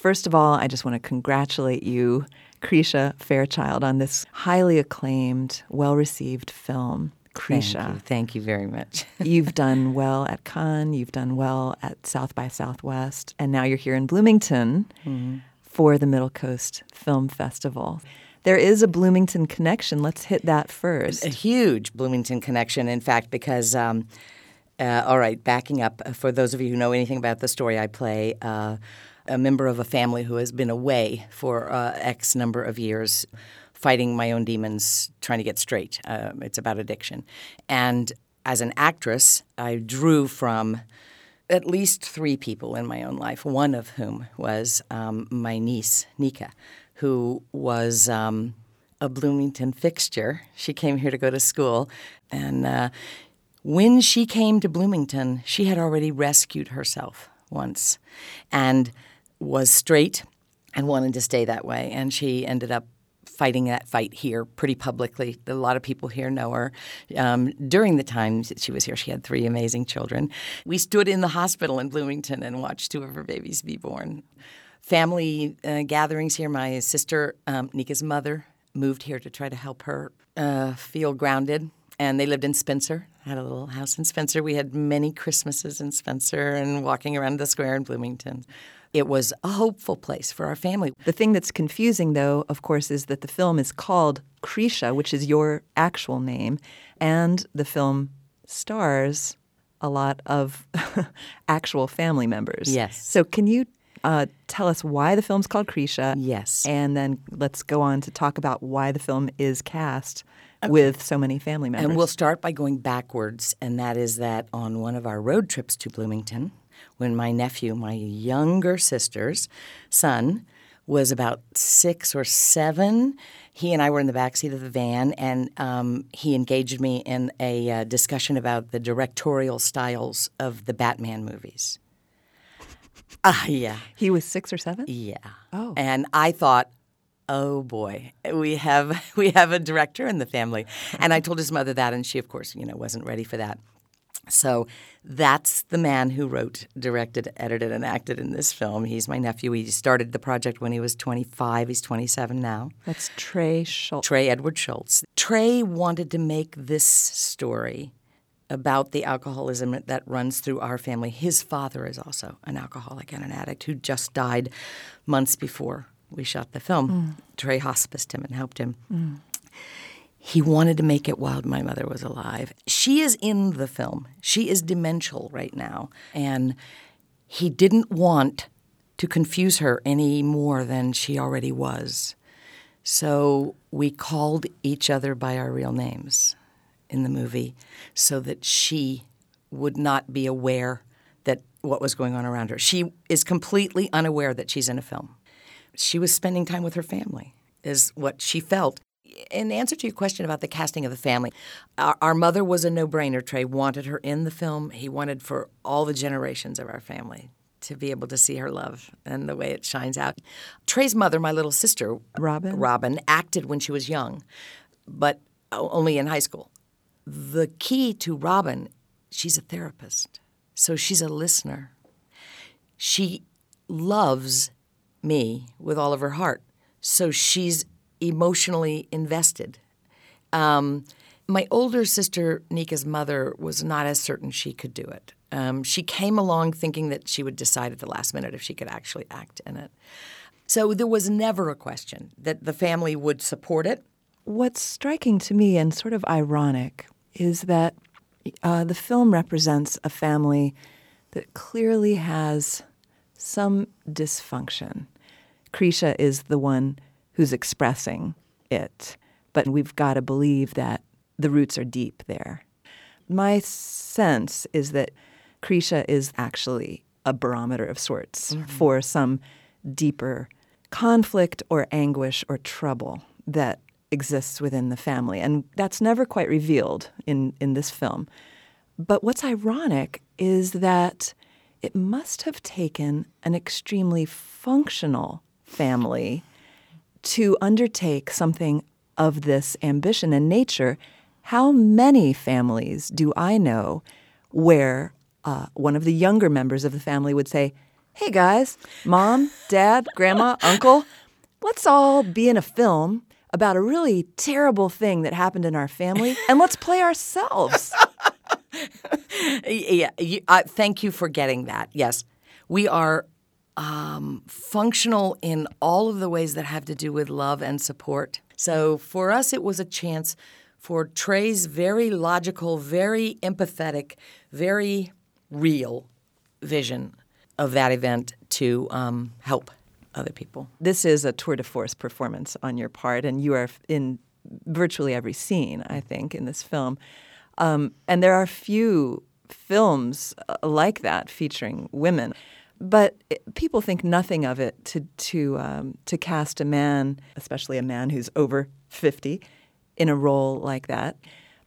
first of all, I just want to congratulate you, Krisha Fairchild, on this highly acclaimed, well received film. Krisha. Thank you. Thank you very much. you've done well at Cannes, you've done well at South by Southwest, and now you're here in Bloomington mm-hmm. for the Middle Coast Film Festival. There is a Bloomington connection. Let's hit that first. A huge Bloomington connection, in fact, because, um, uh, all right, backing up, uh, for those of you who know anything about the story I play, uh, a member of a family who has been away for uh, X number of years fighting my own demons, trying to get straight. Uh, it's about addiction. And as an actress, I drew from at least three people in my own life, one of whom was um, my niece, Nika, who was um, a Bloomington fixture. She came here to go to school. And uh, when she came to Bloomington, she had already rescued herself once and was straight and wanted to stay that way. And she ended up fighting that fight here pretty publicly. A lot of people here know her. Um, during the time that she was here, she had three amazing children. We stood in the hospital in Bloomington and watched two of her babies be born. Family uh, gatherings here. My sister, um, Nika's mother, moved here to try to help her uh, feel grounded. And they lived in Spencer, had a little house in Spencer. We had many Christmases in Spencer and walking around the square in Bloomington it was a hopeful place for our family. The thing that's confusing, though, of course, is that the film is called Krisha, which is your actual name, and the film stars a lot of actual family members. Yes. So, can you uh, tell us why the film's called Krisha? Yes. And then let's go on to talk about why the film is cast. With so many family members. And we'll start by going backwards, and that is that on one of our road trips to Bloomington, when my nephew, my younger sister's son, was about six or seven. He and I were in the back seat of the van, and um, he engaged me in a uh, discussion about the directorial styles of the Batman movies. Ah, uh, yeah. He was six or seven. Yeah. Oh. And I thought, oh boy, we have we have a director in the family. And I told his mother that, and she, of course, you know, wasn't ready for that. So that's the man who wrote, directed, edited, and acted in this film. He's my nephew. He started the project when he was 25. He's 27 now. That's Trey Shults Trey Edward Shults. Trey wanted to make this story about the alcoholism that runs through our family. His father is also an alcoholic and an addict who just died months before we shot the film. Mm. Trey hospiced him and helped him. Mm. He wanted to make it while my mother was alive. She is in the film. She is demential right now. And he didn't want to confuse her any more than she already was. So we called each other by our real names in the movie so that she would not be aware that what was going on around her. She is completely unaware that she's in a film. She was spending time with her family, is what she felt in answer to your question about the casting of the family, our, our mother was a no brainer. Trey wanted her in the film. He wanted for all the generations of our family to be able to see her love and the way it shines out. Trey's mother, my little sister, Robin, Robin acted when she was young, but only in high school. The key to Robin, she's a therapist. So she's a listener. She loves me with all of her heart. So she's emotionally invested. Um, my older sister, Nika's mother, was not as certain she could do it. Um, she came along thinking that she would decide at the last minute if she could actually act in it. So there was never a question that the family would support it. What's striking to me and sort of ironic is that uh, the film represents a family that clearly has some dysfunction. Krisha is the one who's expressing it. But we've got to believe that the roots are deep there. My sense is that Krisha is actually a barometer of sorts mm-hmm. for some deeper conflict or anguish or trouble that exists within the family. And that's never quite revealed in, in this film. But what's ironic is that it must have taken an extremely functional family to undertake something of this ambition and nature, how many families do I know where uh, one of the younger members of the family would say, hey guys, mom, dad, grandma, uncle, let's all be in a film about a really terrible thing that happened in our family and let's play ourselves. yeah, you, uh, thank you for getting that. Yes, we are um, functional in all of the ways that have to do with love and support. So for us, it was a chance for Trey's very logical, very empathetic, very real vision of that event to um, help other people. This is a tour de force performance on your part, and you are in virtually every scene, I think, in this film. Um, and there are few films uh, like that featuring women. But people think nothing of it to to um, to cast a man, especially a man who's over fifty, in a role like that.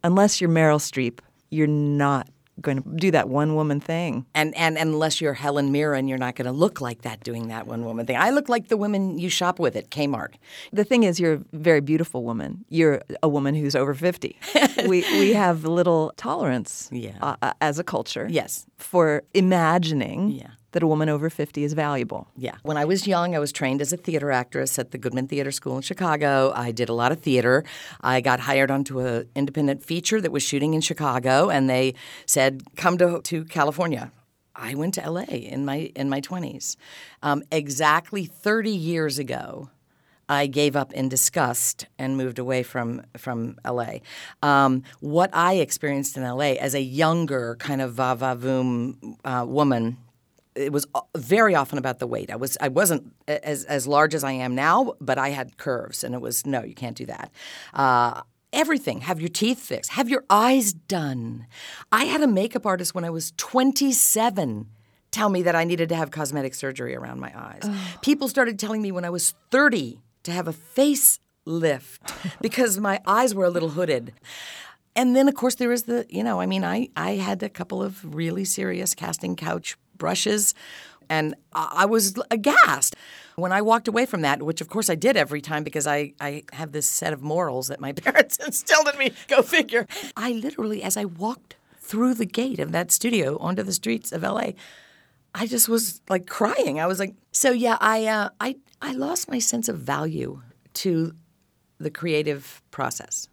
Unless you're Meryl Streep, you're not going to do that one woman thing. And, and unless you're Helen Mirren, you're not going to look like that doing that one woman thing. I look like the women you shop with at Kmart. The thing is, you're a very beautiful woman. You're a woman who's over 50. we, we have little tolerance Yeah. uh, as a culture Yes. for imagining Yeah. That a woman over 50 is valuable. Yeah. When I was young, I was trained as a theater actress at the Goodman Theater School in Chicago. I did a lot of theater. I got hired onto an independent feature that was shooting in Chicago, and they said, "Come to to California." I went to LA in my in my twenties. Um, exactly thirty years ago, I gave up in disgust and moved away from from LA. Um, what I experienced in LA as a younger kind of va va voom uh, woman it was uh, very often about the weight. I was I wasn't as as large as I am now, but I had curves, and it was no, you can't do that. Uh, everything. Have your teeth fixed. Have your eyes done. I had a makeup artist when I was 27 tell me that I needed to have cosmetic surgery around my eyes. People started telling me when I was 30 to have a face lift because my eyes were a little hooded. And then, of course, there was the, you know, I mean, I, I had a couple of really serious casting couch brushes, and I was aghast. When I walked away from that, which of course I did every time because I, I have this set of morals that my parents instilled in me, go figure. I literally, as I walked through the gate of that studio onto the streets of LA, I just was like crying. I was like, so yeah, I, uh, I, I lost my sense of value to the creative process.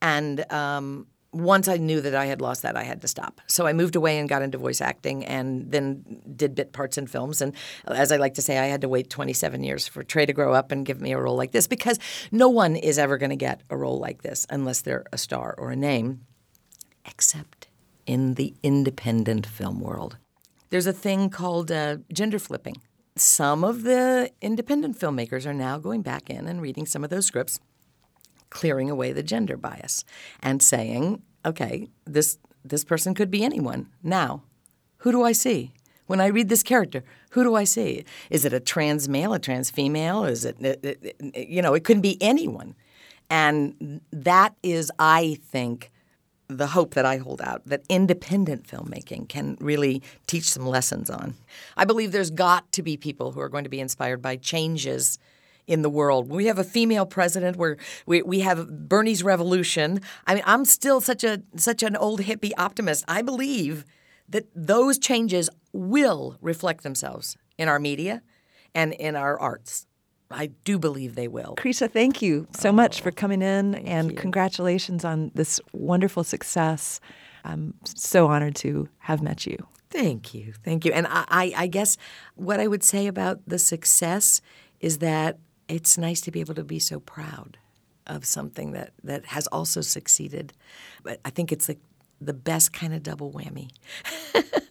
And um, once I knew that I had lost that, I had to stop. So I moved away and got into voice acting and then did bit parts in films. And as I like to say, I had to wait 27 years for Trey to grow up and give me a role like this because no one is ever going to get a role like this unless they're a star or a name, except in the independent film world. There's a thing called uh, gender flipping. Some of the independent filmmakers are now going back in and reading some of those scripts clearing away the gender bias and saying, okay, this this person could be anyone. Now, who do I see? When I read this character, who do I see? Is it a trans male, a trans female? Is it, it, it you know, it could be anyone. And that is, I think, the hope that I hold out that independent filmmaking can really teach some lessons on. I believe there's got to be people who are going to be inspired by changes in the world. We have a female president. Where we, we have Bernie's revolution. I mean, I'm still such a such an old hippie optimist. I believe that those changes will reflect themselves in our media and in our arts. I do believe they will. Krisha, thank you so much for coming in and congratulations on this wonderful success. I'm so honored to have met you. Thank you. Thank you. And I, I, I guess what I would say about the success is that it's nice to be able to be so proud of something that, that has also succeeded. But I think it's like the best kind of double whammy.